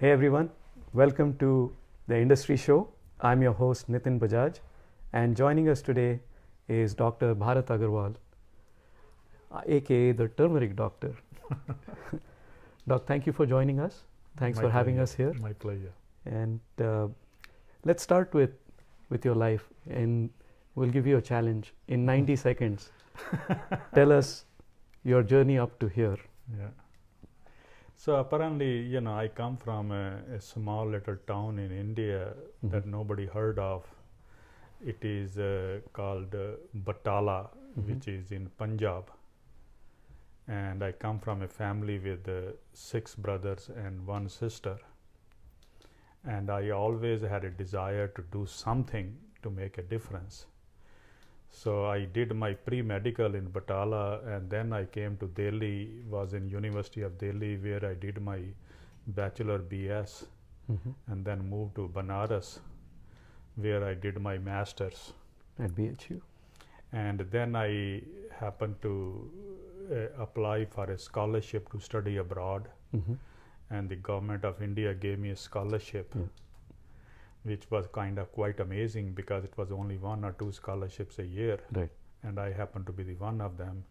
Hey everyone, welcome to the Industry Show. I'm your host Nitin Bajaj, and joining us today is Dr. Bharat Agarwal, aka the Turmeric Doctor. Doc, thank you for joining us. Thanks My for having us here. My pleasure. And uh, let's start with with your life, and we'll give you a challenge in 90 seconds. Tell us your journey up to here. Yeah. So apparently, you know, I come from a, a small little town in India that Mhm. nobody heard of. It is uh, called uh, Batala, Mhm. which is in Punjab. And I come from a family with uh, six brothers and one sister. And I always had a desire to do something to make a difference. So I did my pre-medical in Batala and then I came to Delhi, was in University of Delhi where I did my bachelor BS Mhm. and then moved to Banaras where I did my masters. At BHU. And then I happened to uh, apply for a scholarship to study abroad Mhm. and the government of India gave me a scholarship, Yeah. Which was kind of quite amazing because it was only one or two scholarships a year, Right. and I happened to be the one of them.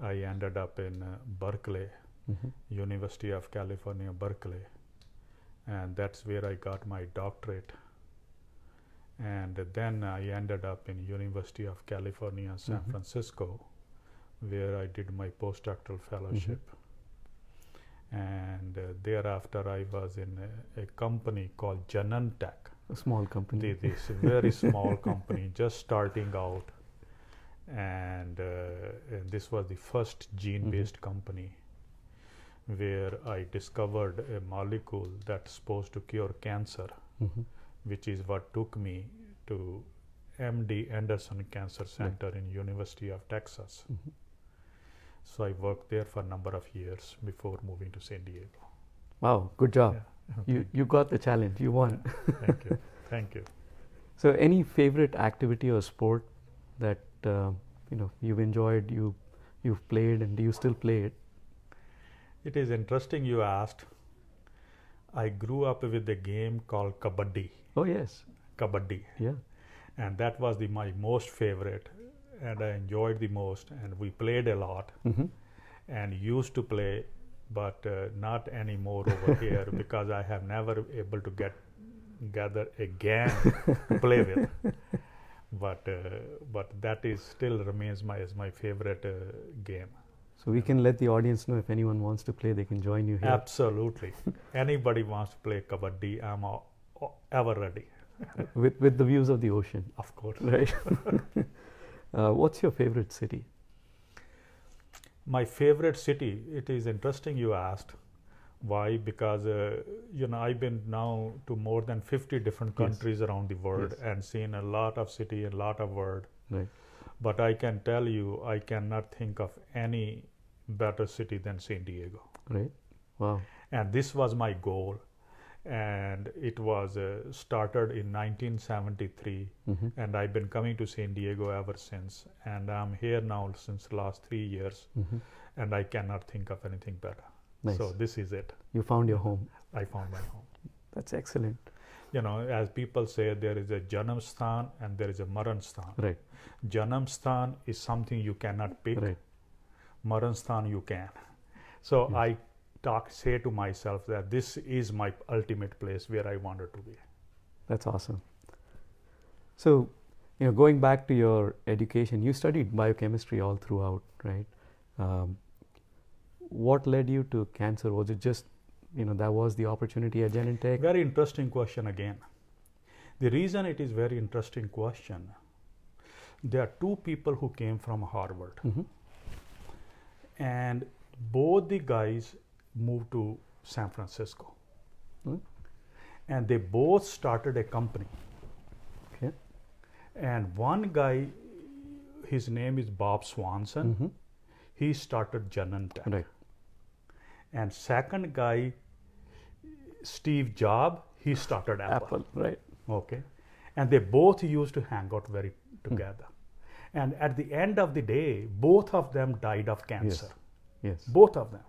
I ended up in uh, Berkeley, Mhm. University of California, Berkeley, and that's where I got my doctorate. And then I ended up in University of California, San Mhm. Francisco, where I did my postdoctoral fellowship. And uh, thereafter, I was in a, a company called Genentech. A small company. The, this very small company just starting out, and, uh, and this was the first gene-based company where I discovered a molecule that's supposed to cure cancer, Mhm. which is what took me to MD Anderson Cancer Center in University of Texas. Mhm. So I worked there for a number of years before moving to San Diego. Wow, good job. Yeah. You you got the challenge. You won. Thank you. Thank you. So, any favorite activity or sport that uh, you know you've enjoyed, you you've played, and do you still play it? It is interesting you asked. I grew up with a game called Kabaddi. Oh yes, Kabaddi. yeah. And that was the, my most favorite. And I enjoyed the most. And we played a lot hmm and used to play, but uh, not anymore over here because I have never able to get gather again to play with. But uh, but that is still remains my as my favorite uh, game. So we can let the audience know if anyone wants to play, they can join you here. Absolutely. Anybody wants to play kabaddi, I'm a- ever ready. with with the views of the ocean, Of course. right? uh, what's your favorite city? My favorite city. It is interesting you asked. Why? Because uh, you know I've been now to more than 50 different Yes. countries around the world Yes. and seen a lot of city a lot of world. Right. But I can tell you, I cannot think of any better city than San Diego. Right. Wow. and this was my goal and it was uh, started in 1973 hmm and i've been coming to san diego ever since and i'm here now since last three years hmm and i cannot think of anything better Nice. so this is it you found your home. i found my home That's excellent. you know as people say there is a janam sthan and there is a maran sthan Right. janam sthan is something you cannot pick Right. maran sthan you can so Yes. i talk say to myself that this is my ultimate place where i wanted to be That's awesome. So, you know, going back to your education, you studied biochemistry all throughout, right? Um, what led you to cancer? Was it just, you know, that was the opportunity at Genentech? Very interesting question again. The reason it is very interesting question, there are two people who came from Harvard, hmm and both the guys moved to San Francisco, Hmm. and they both started a company. Okay. And one guy, his name is Bob Swanson. hmm He started Genentech. Right. And second guy, Steve Jobs, he started Apple, right? Okay. And they both used to hang out very together. And at the end of the day, both of them died of cancer. Yes. Yes. Both of them.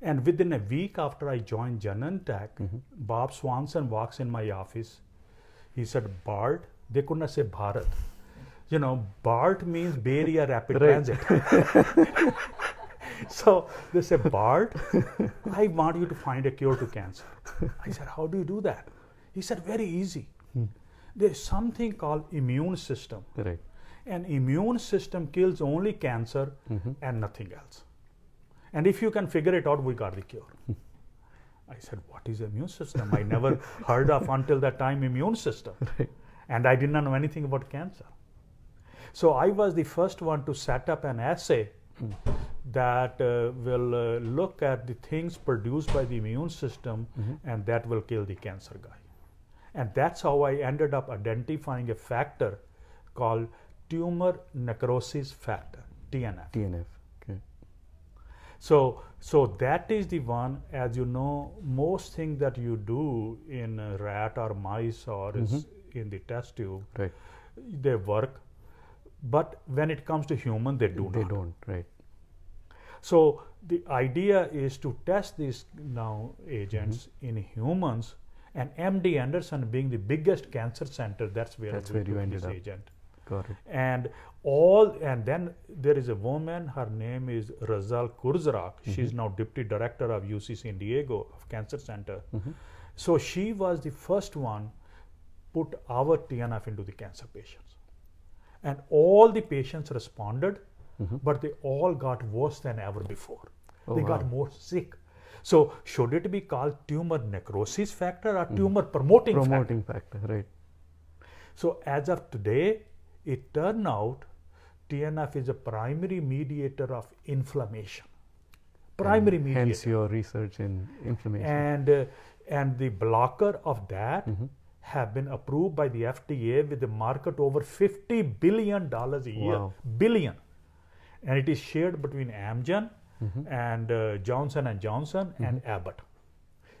And within a week after I joined Genentech, Mhm. Bob Swanson walks in my office. He said, Bart, they could not say Bharat. You know, BART means Bay Area Rapid. Transit. so they say, Bart, I want you to find a cure to cancer. I said, How do you do that? He said, Very easy. Hmm. There's something called immune system. Right. An immune system kills only cancer Mhm. and nothing else. And if you can figure it out, we got the cure. I said, What is immune system? I never heard of until that time immune system. Right. And I did not know anything about cancer. So I was the first one to set up an assay Hmm. that uh, will uh, look at the things produced by the immune system Mhm. and that will kill the cancer guy. And that's how I ended up identifying a factor called tumor necrosis factor, TNF. TNF. So, so that is the one, as you know, most things that you do in a rat or mice or is in the test tube, Right. they work. But when it comes to human, they do they not. They don't. Right. So the idea is to test these now agents Mm-hmm. in humans, and MD Anderson being the biggest cancer center, that's where That's where you ended this up. agent. Got it. And all, and then there is a woman. Her name is Razelle Kurzrock. Mm-hmm. She's now deputy director of UC San Diego of Cancer Center. Mhm. So she was the first one put our TNF into the cancer patients, and all the patients responded, Mhm. but they all got worse than ever before. Oh, they got more sick. So should it be called tumor necrosis factor or tumor promoting, factor? Mm-hmm. Promoting factor. Right. So as of today, it turned out TNF is a primary mediator of inflammation. Primary And mediator. Hence your research in inflammation. and uh, and the blocker of that Mhm. have been approved by the FDA with a market over 50 billion dollars a year. Wow. Billion. And it is shared between Amgen Mhm. and uh, Johnson and Johnson and Mm-hmm. Abbott.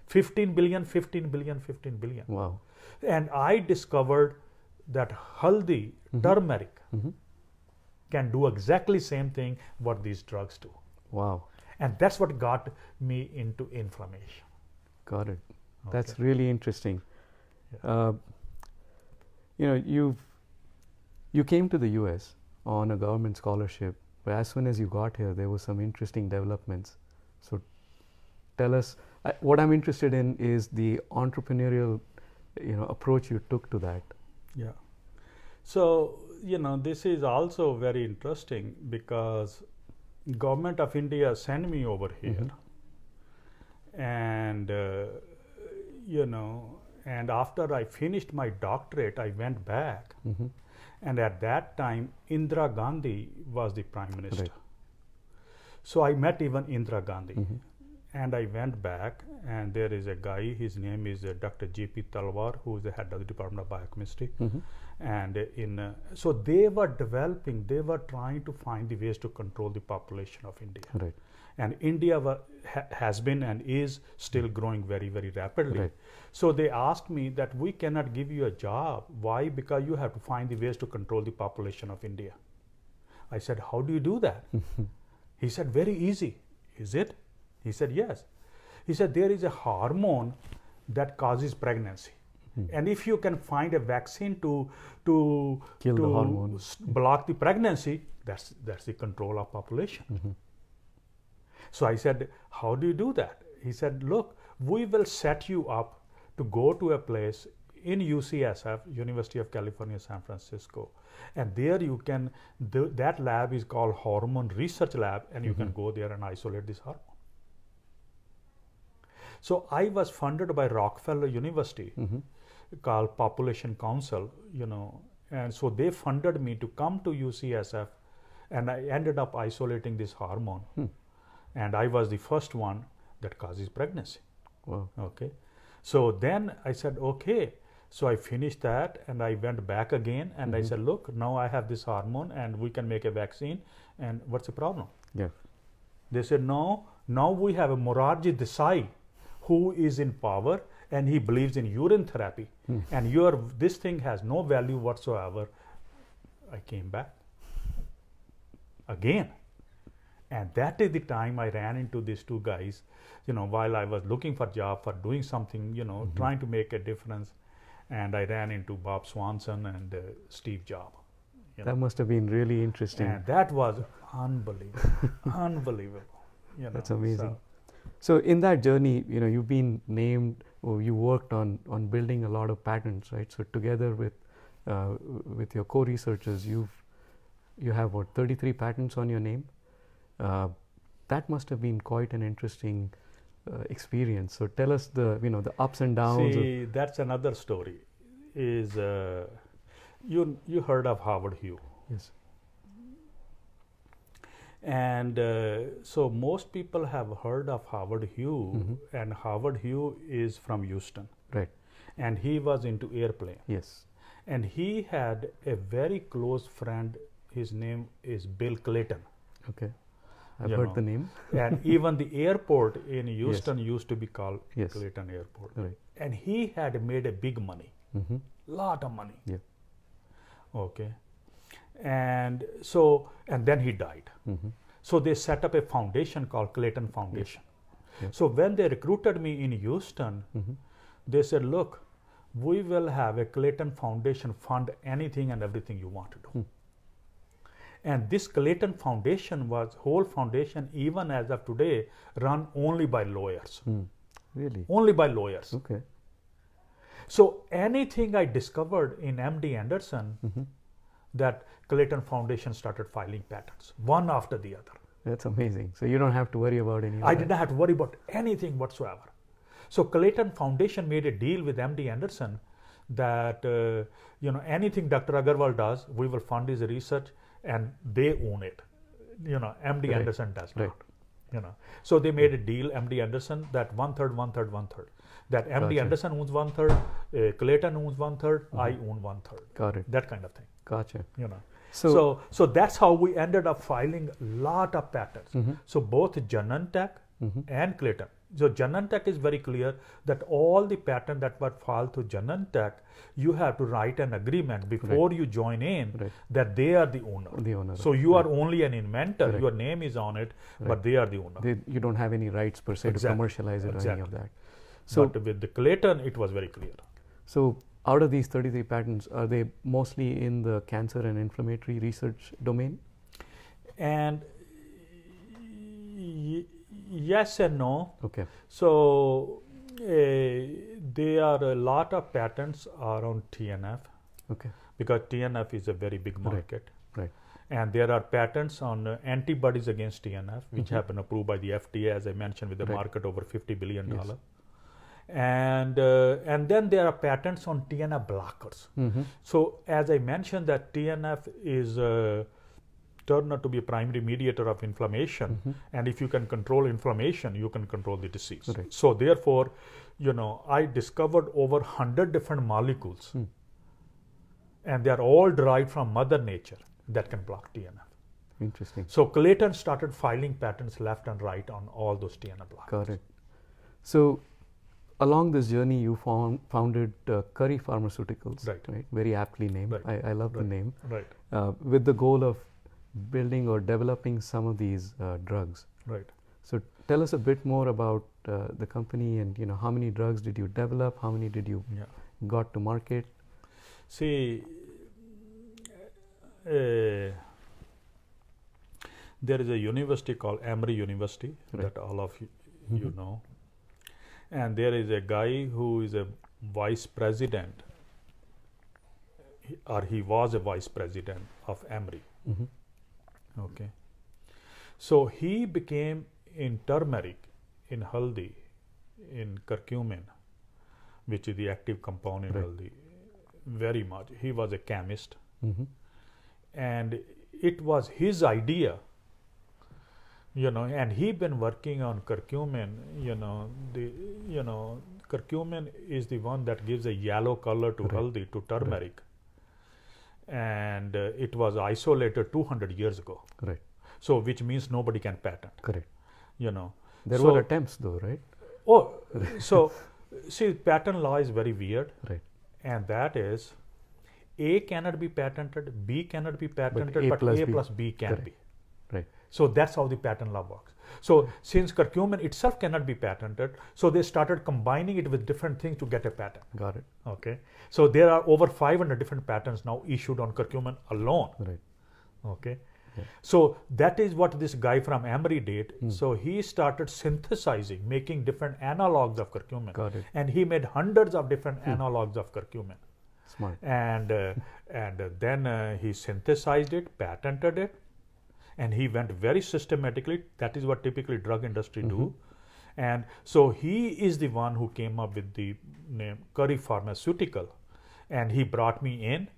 15 billion, 15 billion, 15 billion. Wow. And I discovered that haldi, Mm-hmm. turmeric, Mhm. can do exactly same thing what these drugs do. Wow. And that's what got me into inflammation. Got it. That's really interesting. Uh, you know, you you came to the U.S. on a government scholarship, but as soon as you got here, there were some interesting developments. So, tell us. I, what I'm interested in is the entrepreneurial, you know, approach you took to that. Yeah. So, you know, this is also very interesting because government of India sent me over here and uh, you know and after I finished my doctorate I went back hmm and at that time Indira Gandhi was the prime minister. Right. So I met even Indira Gandhi hmm and I went back, and there is a guy. His name is uh, Dr. J.P. Talwar, who is the head of the Department of Biochemistry. hmm And uh, in uh, so they were developing, they were trying to find the ways to control the population of India. Right. And India wa- ha- has been and is still growing very, very rapidly. Right. So they asked me that we cannot give you a job. Why? Because you have to find the ways to control the population of India. I said, How do you do that? he said, Very easy. Is it? He said, Yes. He said, There is a hormone that causes pregnancy. And if you can find a vaccine to to Kill the hormone. block the pregnancy, that's that's the control of population. hmm So I said, How do you do that? He said, Look, we will set you up to go to a place in UCSF, University of California, San Francisco. And there you can, th- that lab is called Hormone Research Lab, and you can go there and isolate this hormone. So I was funded by Rockefeller University hmm called Population Council, you know, and so they funded me to come to UCSF, and I ended up isolating this hormone, Hmm. and I was the first one that causes pregnancy. Wow. Okay, so then I said, okay. So I finished that, and I went back again, and I Mhm. said, look, now I have this hormone, and we can make a vaccine, and what's the problem? Yeah. They said, no, now we have a Morarji Desai who is in power and he believes in urine therapy Hmm. and your this thing has no value whatsoever. I came back again and that is the time I ran into these two guys. You know, while I was looking for job for doing something, you know, Mhm. trying to make a difference, and I ran into Bob Swanson and uh, Steve Jobs. you That know. must have been really interesting. And that was unbelievable, unbelievable. You know, That's amazing. so- So in that journey, you know, you've been named or you worked on on building a lot of patents, right? So together with uh, with your co-researchers, you've you have what 33 patents on your name. Uh, that must have been quite an interesting uh, experience. So tell us the you know the ups and downs. See, that's another story. Is uh, you you heard of Howard Hughes? yes. And uh, so most people have heard of Howard Hughes, Mhm. and Howard Hughes is from Houston, Right. and he was into airplane, Yes. and he had a very close friend. His name is Bill Clayton, Okay. I've You heard know. the name. and even the airport in Houston used to be called Yes. Clayton Airport, Right. and he had made a big money, Mm-hmm. lot of money. Yeah. Okay, and so and then he died. Mm-hmm. So they set up a foundation called Clayton Foundation. Yeah. So when they recruited me in Houston, Mm-hmm. they said, "Look, we will have a Clayton Foundation fund anything and everything you want to do." Hmm. And this Clayton Foundation was whole foundation, even as of today, run only by lawyers, Mm. Really? only by lawyers. Okay. So anything I discovered in MD Anderson, Mm-hmm. That Clayton Foundation started filing patents, one after the other. That's amazing. So you don't have to worry about any. I did not have to worry about anything whatsoever. So Clayton Foundation made a deal with MD Anderson that uh, you know anything Dr. Agarwal does, we will fund his research, and they own it. You know, MD Right. Anderson does Right. not. You know, so they made a deal, MD Anderson, that one third, one third, one third. That MD Gotcha. Anderson owns one third, uh, Clayton owns one third, I Mhm. own one third. Got it. That kind of thing. Gotcha. You know. So. So, so, that's how we ended up filing a lot of patents. Mhm. So both Genentech Mhm. and Clayton. So Genentech is very clear that all the patents that were filed to Genentech, you have to write an agreement before you join in Right. that they are the owner. The owner. So you Right. are only an inventor. Your name is on it, Right. but they are the owner. They, you don't have any rights per se to commercialize it or any of that. So, but with the Clayton, it was very clear. so out of these 33 patents, are they mostly in the cancer and inflammatory research domain? And y- yes and no. Okay. So uh, there are a lot of patents around TNF Okay. because TNF is a very big market. right. And there are patents on uh, antibodies against TNF, which Mhm. have been approved by the FDA, as I mentioned, with a Right. market over 50 billion Yes. And uh, and then there are patents on TNF blockers. Mm-hmm. So as I mentioned, that TNF is uh, turned out to be a primary mediator of inflammation, Mhm. and if you can control inflammation, you can control the disease. Right. So therefore, you know, I discovered over hundred different molecules, Hmm. and they are all derived from Mother Nature that can block TNF. Interesting. So Clayton started filing patents left and right on all those TNF blockers. Got it. So, along this journey, you found, founded uh, Curry Pharmaceuticals, Right. Very aptly named. Right. I, I love the Right. name. Right. Uh, with the goal of building or developing some of these uh, drugs. Right. So, tell us a bit more about uh, the company and you know how many drugs did you develop? How many did you Yeah. got to market? See, uh, there is a university called Emory University Right. that all of you, you Mhm. know, and there is a guy who is a vice president, or he was a vice president of Emory. hmm Okay, so he became in turmeric, in haldi, in curcumin, which is the active compound in Right. haldi, very much. He was a chemist hmm and it was his idea you know and he been working on curcumin you know the you know curcumin is the one that gives a yellow color to Right. haldi to turmeric and uh, it was isolated 200 years ago Right. so which means nobody can patent Correct. you know There So- were attempts though, right? oh so see patent law is very weird Right. and that is a cannot be patented b cannot be patented A but, plus a B. plus b can Correct. be Right. So that's how the patent law works. So since curcumin itself cannot be patented, so they started combining it with different things to get a patent. Got it. Okay. So there are over 500 different patents now issued on curcumin alone. Right. Okay. Yeah. So that is what this guy from Emory did. Hmm. So he started synthesizing, making different analogs of curcumin, Got it. and he made hundreds of different Hmm. analogs of curcumin. Smart. And uh, and then uh, he synthesized it, patented it, and he went very systematically. That is what typically drug industry do. Mm-hmm. And so he is the one who came up with the name Curry Pharmaceutical, and he brought me in,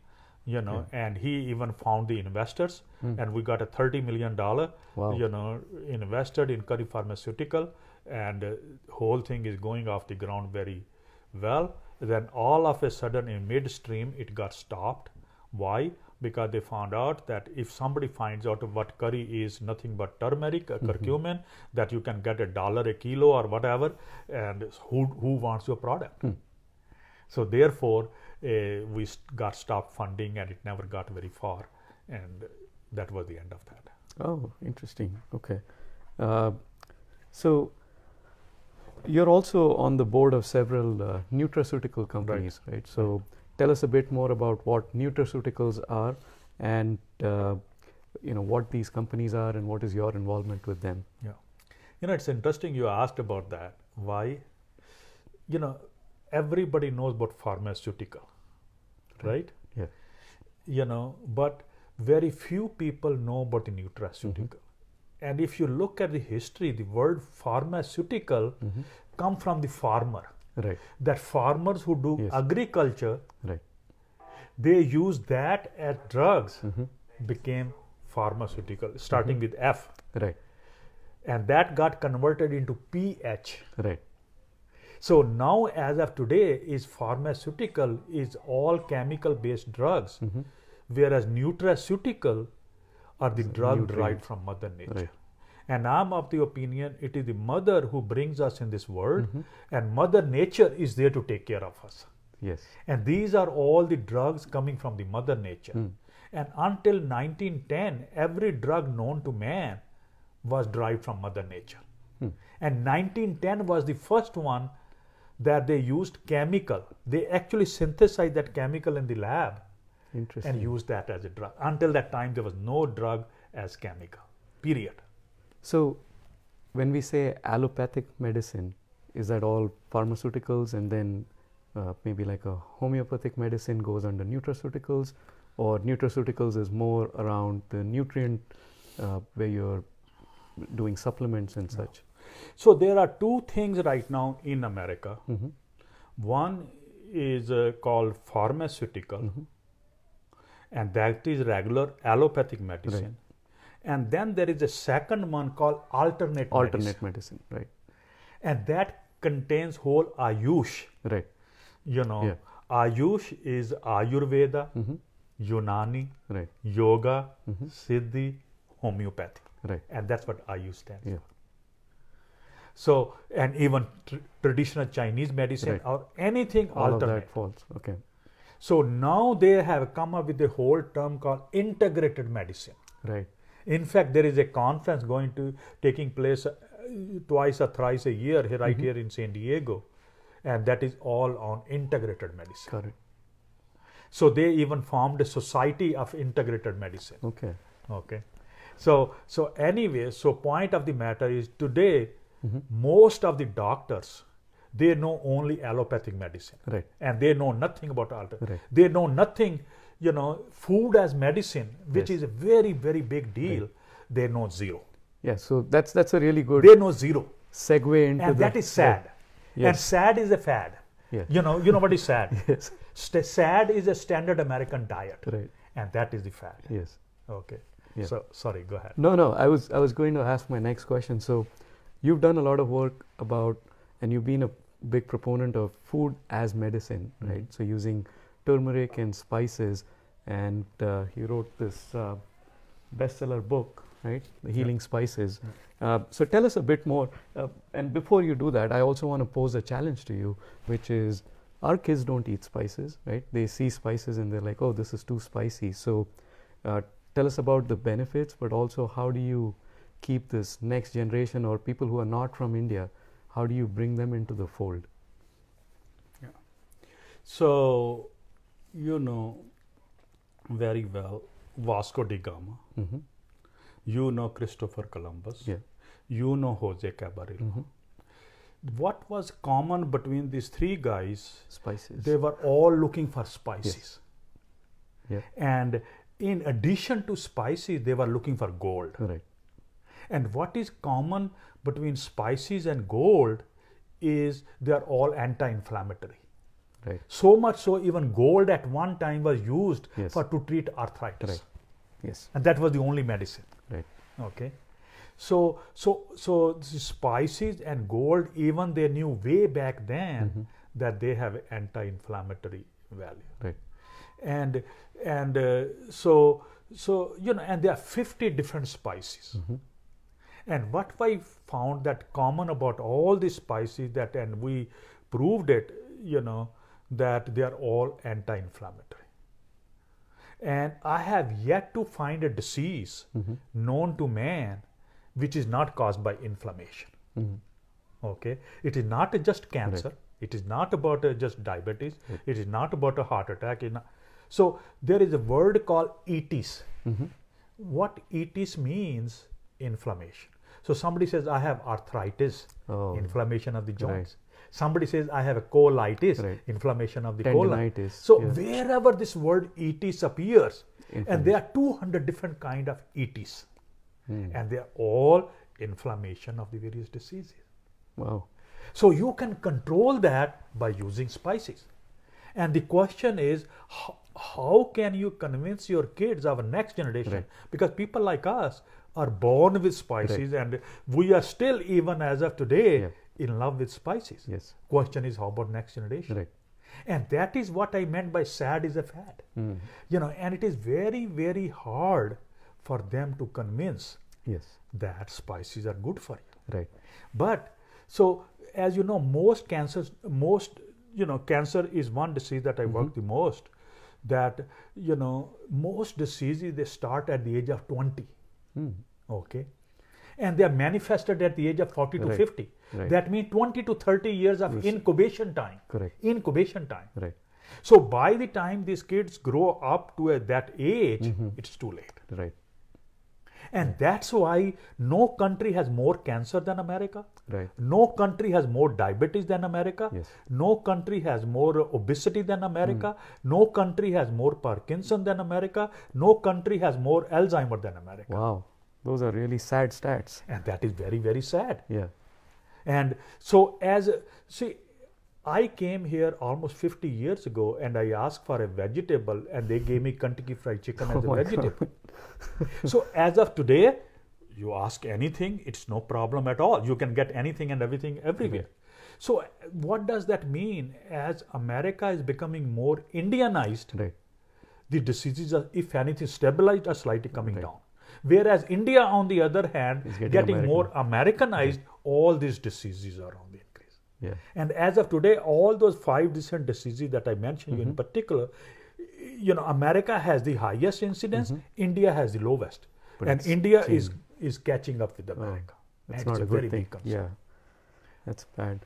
you know, and he even found the investors, Hmm. and we got a thirty million dollar, Wow. you know, invested in Curry Pharmaceutical, and uh, whole thing is going off the ground very well. Then all of a sudden, in midstream, it got stopped. Why? Because they found out that if somebody finds out what curry is nothing but turmeric, uh, curcumin, that you can get a dollar a kilo or whatever, and who who wants your product? So therefore, uh, we got stopped funding, and it never got very far, and that was the end of that. Oh, interesting. Okay. Uh, so you're also on the board of several uh, nutraceutical companies, right? So tell us a bit more about what nutraceuticals are and uh, you know what these companies are and what is your involvement with them. yeah You know, it's interesting you asked about that. Why? You know, everybody knows about pharmaceutical, right? Yeah. You know, but very few people know about the nutraceutical. And if you look at the history, the word pharmaceutical Mhm. come from the farmer. Right. That farmers who do Yes. agriculture, Right. they use that as drugs, hmm became pharmaceutical, starting with F. Right. And that got converted into PH. Right. So now, as of today, is pharmaceutical is all chemical based drugs, hmm whereas nutraceutical are the drug nutrient. derived from Mother Nature. Right. And I'm of the opinion it is the mother who brings us in this world, Mhm. and Mother Nature is there to take care of us. Yes. And these are all the drugs coming from the Mother Nature. Mm. And until 1910, every drug known to man was derived from Mother Nature. Hmm. And 1910 was the first one that they used chemical. They actually synthesized that chemical in the lab and used that as a drug. Until that time, there was no drug as chemical. Period. So, when we say allopathic medicine, is that all pharmaceuticals and then uh, maybe like a homeopathic medicine goes under nutraceuticals, or nutraceuticals is more around the nutrient uh, where you're doing supplements and such? So there are two things right now in America. hmm One is uh, called pharmaceutical, hmm and that is regular allopathic medicine. And then there is a second one called alternate Alternate medicine, medicine, right? and that contains whole Ayush. Right. You know, Yeah. Ayush is Ayurveda, hmm Unani, Right. Yoga, hmm Siddha, homeopathy, Right. and that's what Ayush stands Yeah. for. So, and even tr- traditional Chinese medicine Right. or anything All of alternate. that falls. Okay. So now they have come up with a whole term called integrated medicine. Right. In fact, there is a conference going to taking place uh, twice or thrice a year here, right Mhm. here in San Diego, and that is all on integrated medicine. It. So they even formed a society of integrated medicine. Okay. Okay, so so anyway, so point of the matter is today hmm most of the doctors they know only allopathic medicine Right. and they know nothing about alter. Right. They know nothing, you know, food as medicine, which Yes. is a very very big deal. They know zero. Yeah. So that's that's a really good They know zero, segue into and the, that is sad. And Yes. sad is a fad. Yes. You know, you know what is sad? Yes. St- sad is a standard American diet, Right. and that is the fad. Yes. Okay. Yeah. So sorry, go ahead. No, no. I was I was going to ask my next question. So, you've done a lot of work about, and you've been a big proponent of food as medicine, Mhm. right? So using turmeric and spices, and uh, you wrote this uh, bestseller book, right? The Yeah. Healing Spices. Yeah. Uh, so tell us a bit more. Uh, and before you do that, I also want to pose a challenge to you, which is our kids don't eat spices, right? They see spices and they're like, oh, this is too spicy. So uh, tell us about the benefits, but also how do you keep this next generation or people who are not from India? How do you bring them into the fold? Yeah. So, you know very well Vasco da Gama. hmm You know Christopher Columbus. Yeah. You know Jose Caballero. hmm What was common between these three guys? Spices. They were all looking for spices. Yeah. And in addition to spices, they were looking for gold. Right. And what is common between spices and gold is they are all anti inflammatory. Right. So much so, even gold at one time was used Yes. for to treat arthritis. Right. Yes. And that was the only medicine. Right. Okay. So, so, so the spices and gold, even they knew way back then Mhm. that they have anti-inflammatory value. Right. And and uh, so so you know, and there are 50 different spices. hmm And what I found that common about all these spices that, and we proved it, you know, that they are all anti-inflammatory. And I have yet to find a disease hmm known to man which is not caused by inflammation. hmm Okay, it is not just cancer. It is not about uh, just diabetes. Right. It is not about a heart attack. So there is a word called itis. hmm What itis means inflammation. So somebody says I have arthritis, Oh. inflammation of the Right. Somebody says I have a colitis, Right. inflammation of the colon. So yeah. wherever this word itis appears, and there are 200 different kind of itis, Mm. and they are all inflammation of the various diseases. Wow. So you can control that by using spices. And the question is, how, how can you convince your kids, our next generation? Right. Because people like us are born with spices, and we are still, even as of today. In love with spices. Yes. Question is, how about next generation? Right. And that is what I meant by sad is a fad. Mm. You know, and it is very, very hard for them to convince Yes. that spices are good for you. Right. But so as you know, most cancers, most you know, cancer is one disease that I work the most. That you know, most diseases they start at the age of twenty. Mm. Okay, and they are manifested at the age of forty to fifty. Right. That means twenty to thirty years of incubation time. Correct. Incubation time. Right. So by the time these kids grow up to a, that age, Mhm. it's too late. Right. And that's why no country has more cancer than America. Right. No country has more diabetes than America. Yes. No country has more obesity than America. No country has more Parkinson than America. No country has more Alzheimer than America. Wow. Those are really sad stats. And that is very, very sad. Yeah. And so, as see, I came here almost 50 years ago and I asked for a vegetable and they gave me Kentucky Fried Chicken as Oh a vegetable. so, as of today, you ask anything, it's no problem at all. You can get anything and everything everywhere. Mm-hmm. So, what does that mean? As America is becoming more Indianized, Right. the diseases are, if anything, stabilized or slightly coming Right. down. Whereas India, on the other hand, Is getting, getting more Americanized, all these diseases are on the increase. Yeah. And as of today, all those five different diseases that I mentioned you in particular, you know, America has the highest incidence, Mhm. India has the lowest, But and India is changing. is catching up with Oh, America. That's And not a, a good very thing. big concern. Yeah. That's bad.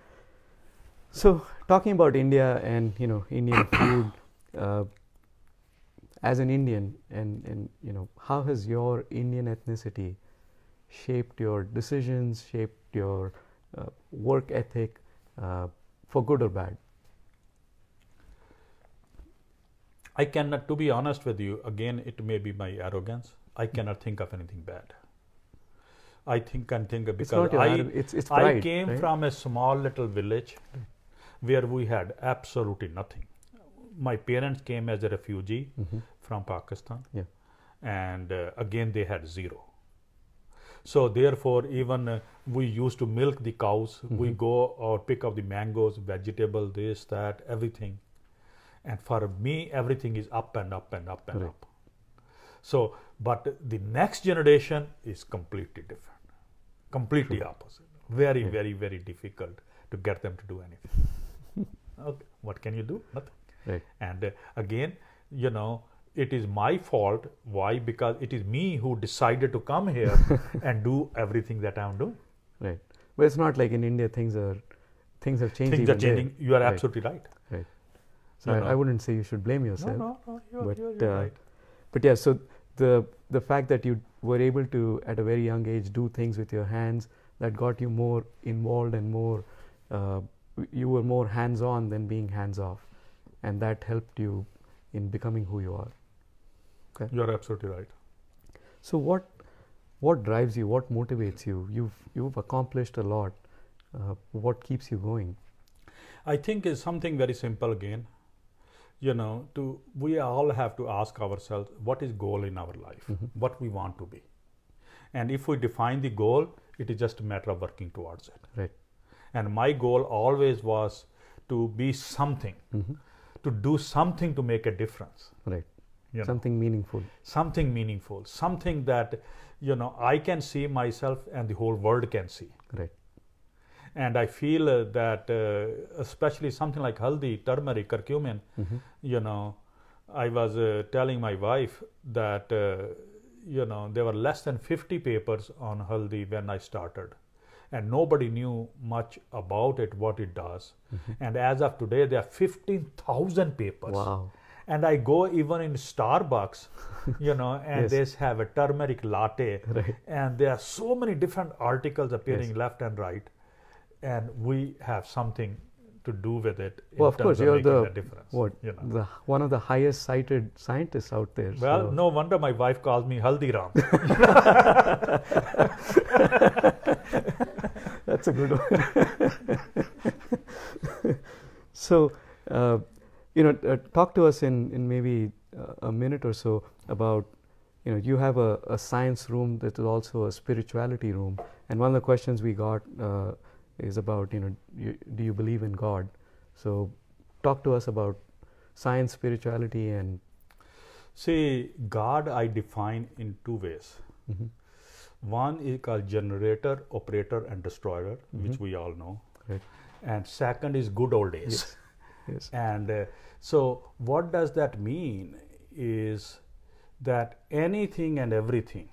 So talking about India and you know Indian food, uh, as an Indian, and and you know how has your Indian ethnicity shaped your decisions, shaped your uh, work ethic, uh, for good or bad? I cannot, to be honest with you, again, it may be my arrogance. I cannot think of anything bad. I think and think It's because your I, it's it's I came right? from a small little village where we had absolutely nothing. My parents came as a refugee Mhm. from Pakistan. Yeah. And uh, again, they had zero. So therefore, even uh, we used to milk the cows. We Mhm. go or pick up the mangoes, vegetable, this, that, everything. And for me, everything is up and up and up and Right. up. So, but the next generation is completely different, completely True. opposite. Very, Yeah. very, very difficult to get them to do anything. okay, what can you do? Nothing. Right. And uh, again, you know, it is my fault. Why? Because it is me who decided to come here and do everything that I'm doing. Right. But it's not like in India things are things have changed. Things are even there. changing. You are Right. absolutely right. Right. So No, I, no. I wouldn't say you should blame No, yourself. no, no. You're, But, you're, you're uh, right. But yeah, so the the fact that you were able to at a very young age do things with your hands that got you more involved and more uh, you were more hands on than being hands off, and that helped you in becoming who you are. You're absolutely right. So what what drives you? What motivates you? You've you've accomplished a lot. Uh, what keeps you going? I think is something very simple again. You know, to we all have to ask ourselves what is goal in our life, Mhm. what we want to be, and if we define the goal, it is just a matter of working towards it. Right. And my goal always was to be something, hmm to do something to make a difference. Right. You know, Something meaningful. something meaningful, something that you know I can see myself and the whole world can see. Right. And I feel uh, that, uh, especially something like haldi, turmeric, curcumin, hmm you know, I was uh, telling my wife that, uh, you know, there were less than 50 papers on haldi when I started. And nobody knew much about it, what it does. And as of today, there are 15,000 papers. Wow. And I go even in Starbucks, you know, and Yes. they have a turmeric latte. Right. And there are so many different articles appearing Yes. left and right. And we have something to do with it. in Well, of course, you're making the difference. what You know. the one of the highest cited scientists out there. Well, so- no wonder my wife calls me Haldiram. That's a good one. so, uh, you know, uh, talk to us in, in maybe uh, a minute or so about, you know, you have a, a science room that is also a spirituality room. And one of the questions we got uh, is about, you know, you, do you believe in God? So, talk to us about science, spirituality, and. See, God I define in two ways. Mhm. One is called generator, operator, and destroyer, which Mhm. we all know. Right. And second is good old days. Yes. Yes. And uh, so, what does that mean? Is that anything and everything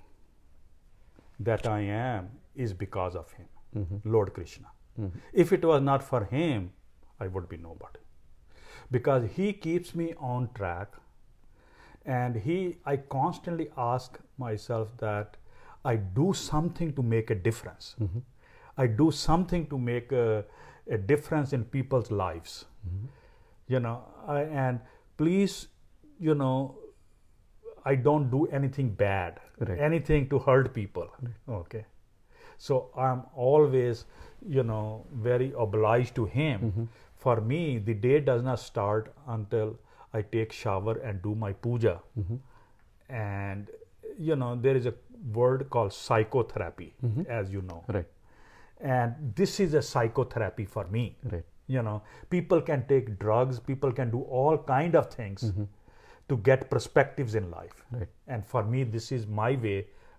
that I am is because of Him, Mhm. Lord Krishna. Mhm. If it was not for Him, I would be nobody. Because He keeps me on track, and He, I constantly ask myself that I do something to make a difference. Mhm. I do something to make a, a difference in people's lives. Mhm. You know, I, and please, you know, I don't do anything bad, Right. anything to hurt people. Okay. So I'm always, you know, very obliged to him. Mhm. For me, the day does not start until I take shower and do my puja. Mhm. And you know, there is a word called psychotherapy, Mhm. as you know. Right. And this is a psychotherapy for me. Right. You know, people can take drugs, people can do all kind of things Mhm. to get perspectives in life. Right. And for me, this is my way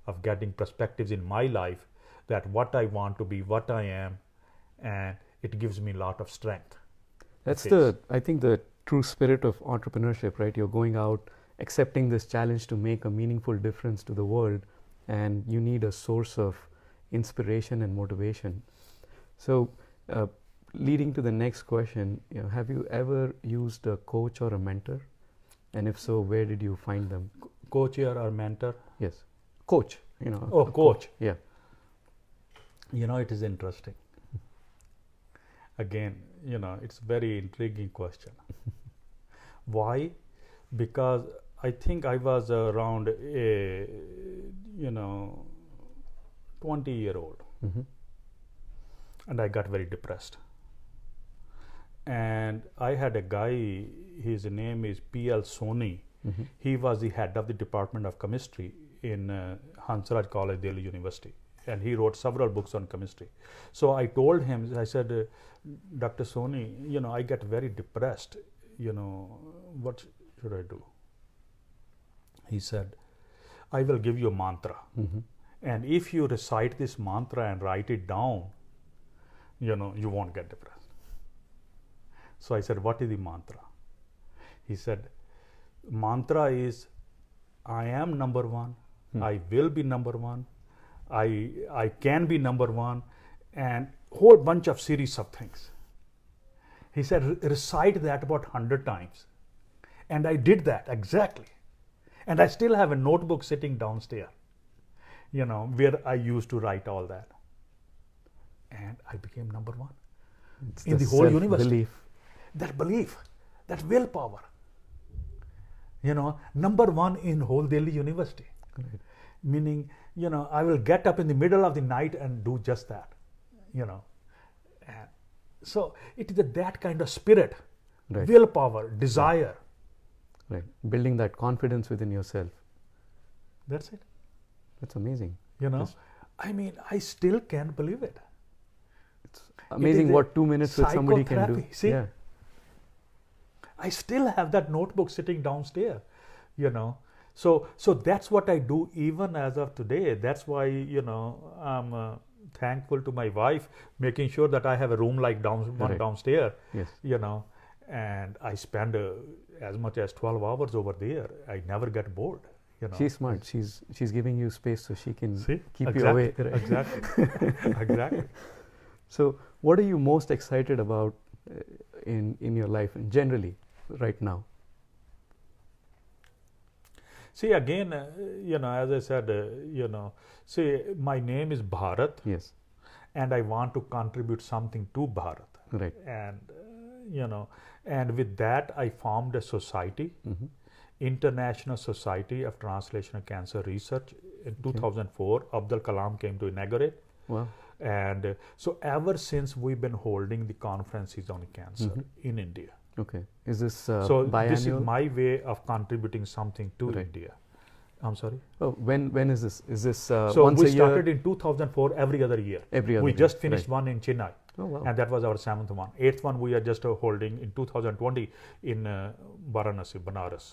of getting perspectives in my life that what I want to be, what I am, and it gives me a lot of strength. That's the, I think, the true spirit of entrepreneurship, right? You're going out, accepting this challenge to make a meaningful difference to the world, and you need a source of inspiration and motivation. So, uh, leading to the next question, you know, have you ever used a coach or a mentor? And if so, where did you find them? Coach here or mentor? Yes, coach. You know. Oh, a coach. Yeah. You know, it is interesting. Again, you know, it's very intriguing question. Why? Because I think I was around a, you know, 20 year old hmm and I got very depressed. And I had a guy, his name is P.L. Soni. hmm He was the head of the Department of Chemistry in uh, Hansraj College, Delhi University. And he wrote several books on chemistry. So I told him, I said, uh, Dr. Soni, you know, I get very depressed. You know, what should I do? He said, I will give you a mantra. hmm And if you recite this mantra and write it down, you know, you won't get depressed. So I said, What is the mantra? He said, Mantra is I am number one. Hmm. I will be number one. I I can be number one, and whole bunch of series of things. He said, recite that about hundred times, and I did that exactly, and I still have a notebook sitting downstairs, you know, where I used to write all that, and I became number one It's in the whole universe. Belief. That belief, that willpower. You know, number one in whole Delhi University Right. meaning you know i will get up in the middle of the night and do just that you know and so it is that kind of spirit Right. willpower desire Right. Building that confidence within yourself. that's it That's amazing. you know Yes. i mean i still can't believe it It's Amazing a what two minutes with somebody can do. see? Yeah. I still have that notebook sitting downstairs you know so so that's what i do even as of today that's why you know i'm uh, thankful to my wife making sure that i have a room like down one Right. downstairs Yes. you know and i spend uh, as much as 12 hours over there i never get bored you know She's smart. She's she's giving you space so she can see keep exactly, you away. right? exactly exactly So, what are you most excited about uh, in in your life and generally right now? see again uh, you know as i said uh, you know see my name is bharat Yes. and i want to contribute something to bharat Right. and uh, you know and with that i formed a society hmm international society of translational cancer research in 2004 abdul kalam came to inaugurate Wow. And uh, so ever since we've been holding the conferences on cancer Mhm. in india Okay. Is this uh, so biannual? this is my way of contributing something to Right. india i'm sorry oh, when when is this? Is this uh, so we started in 2004 every other year Every other we year, just finished right. one in chennai Oh wow. and that was our seventh one. Eighth one we are just uh, holding in 2020 in uh, Varanasi, Banaras.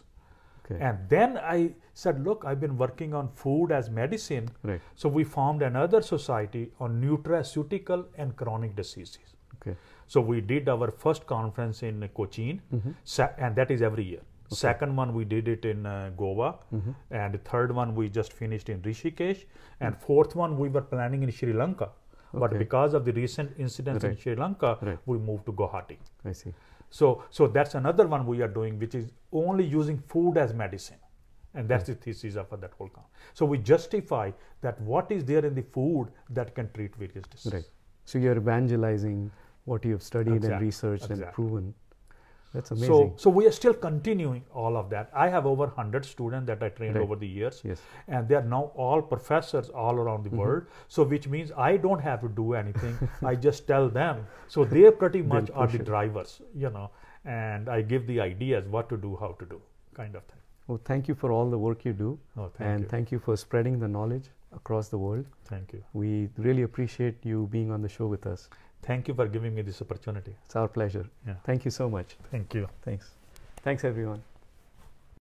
Okay. And then I said, look, I've been working on food as medicine. right. So we formed another society on nutraceutical and chronic diseases. Okay. So we did our first conference in Cochin, Mhm. and that is every year. Second one we did it in uh, Goa, Mhm. and the third one we just finished in Rishikesh, and fourth one we were planning in Sri Lanka. But because of the recent incidents in Sri Lanka, Right. we moved to Guwahati. I see. So, so that's another one we are doing, which is only using food as medicine, and that's the thesis of that whole con. So we justify that what is there in the food that can treat various diseases. Right. So you're evangelizing what you've studied and Exact- researched and proven. That's So, amazing. so we are still continuing all of that. I have over 100 students that I trained Right. over the years, yes. and they are now all professors all around the Mhm. world. So, which means I don't have to do anything. I just tell them. So they pretty much are the drivers, you know, and I give the ideas what to do, how to do, kind of thing. Well, thank you for all the work you do, Oh, thank and you. thank you for spreading the knowledge across the world. thank you. We really appreciate you being on the show with us. Thank you for giving me this opportunity. It's our pleasure. Yeah. Thank you so much. Thank you. Thanks. Thanks, everyone.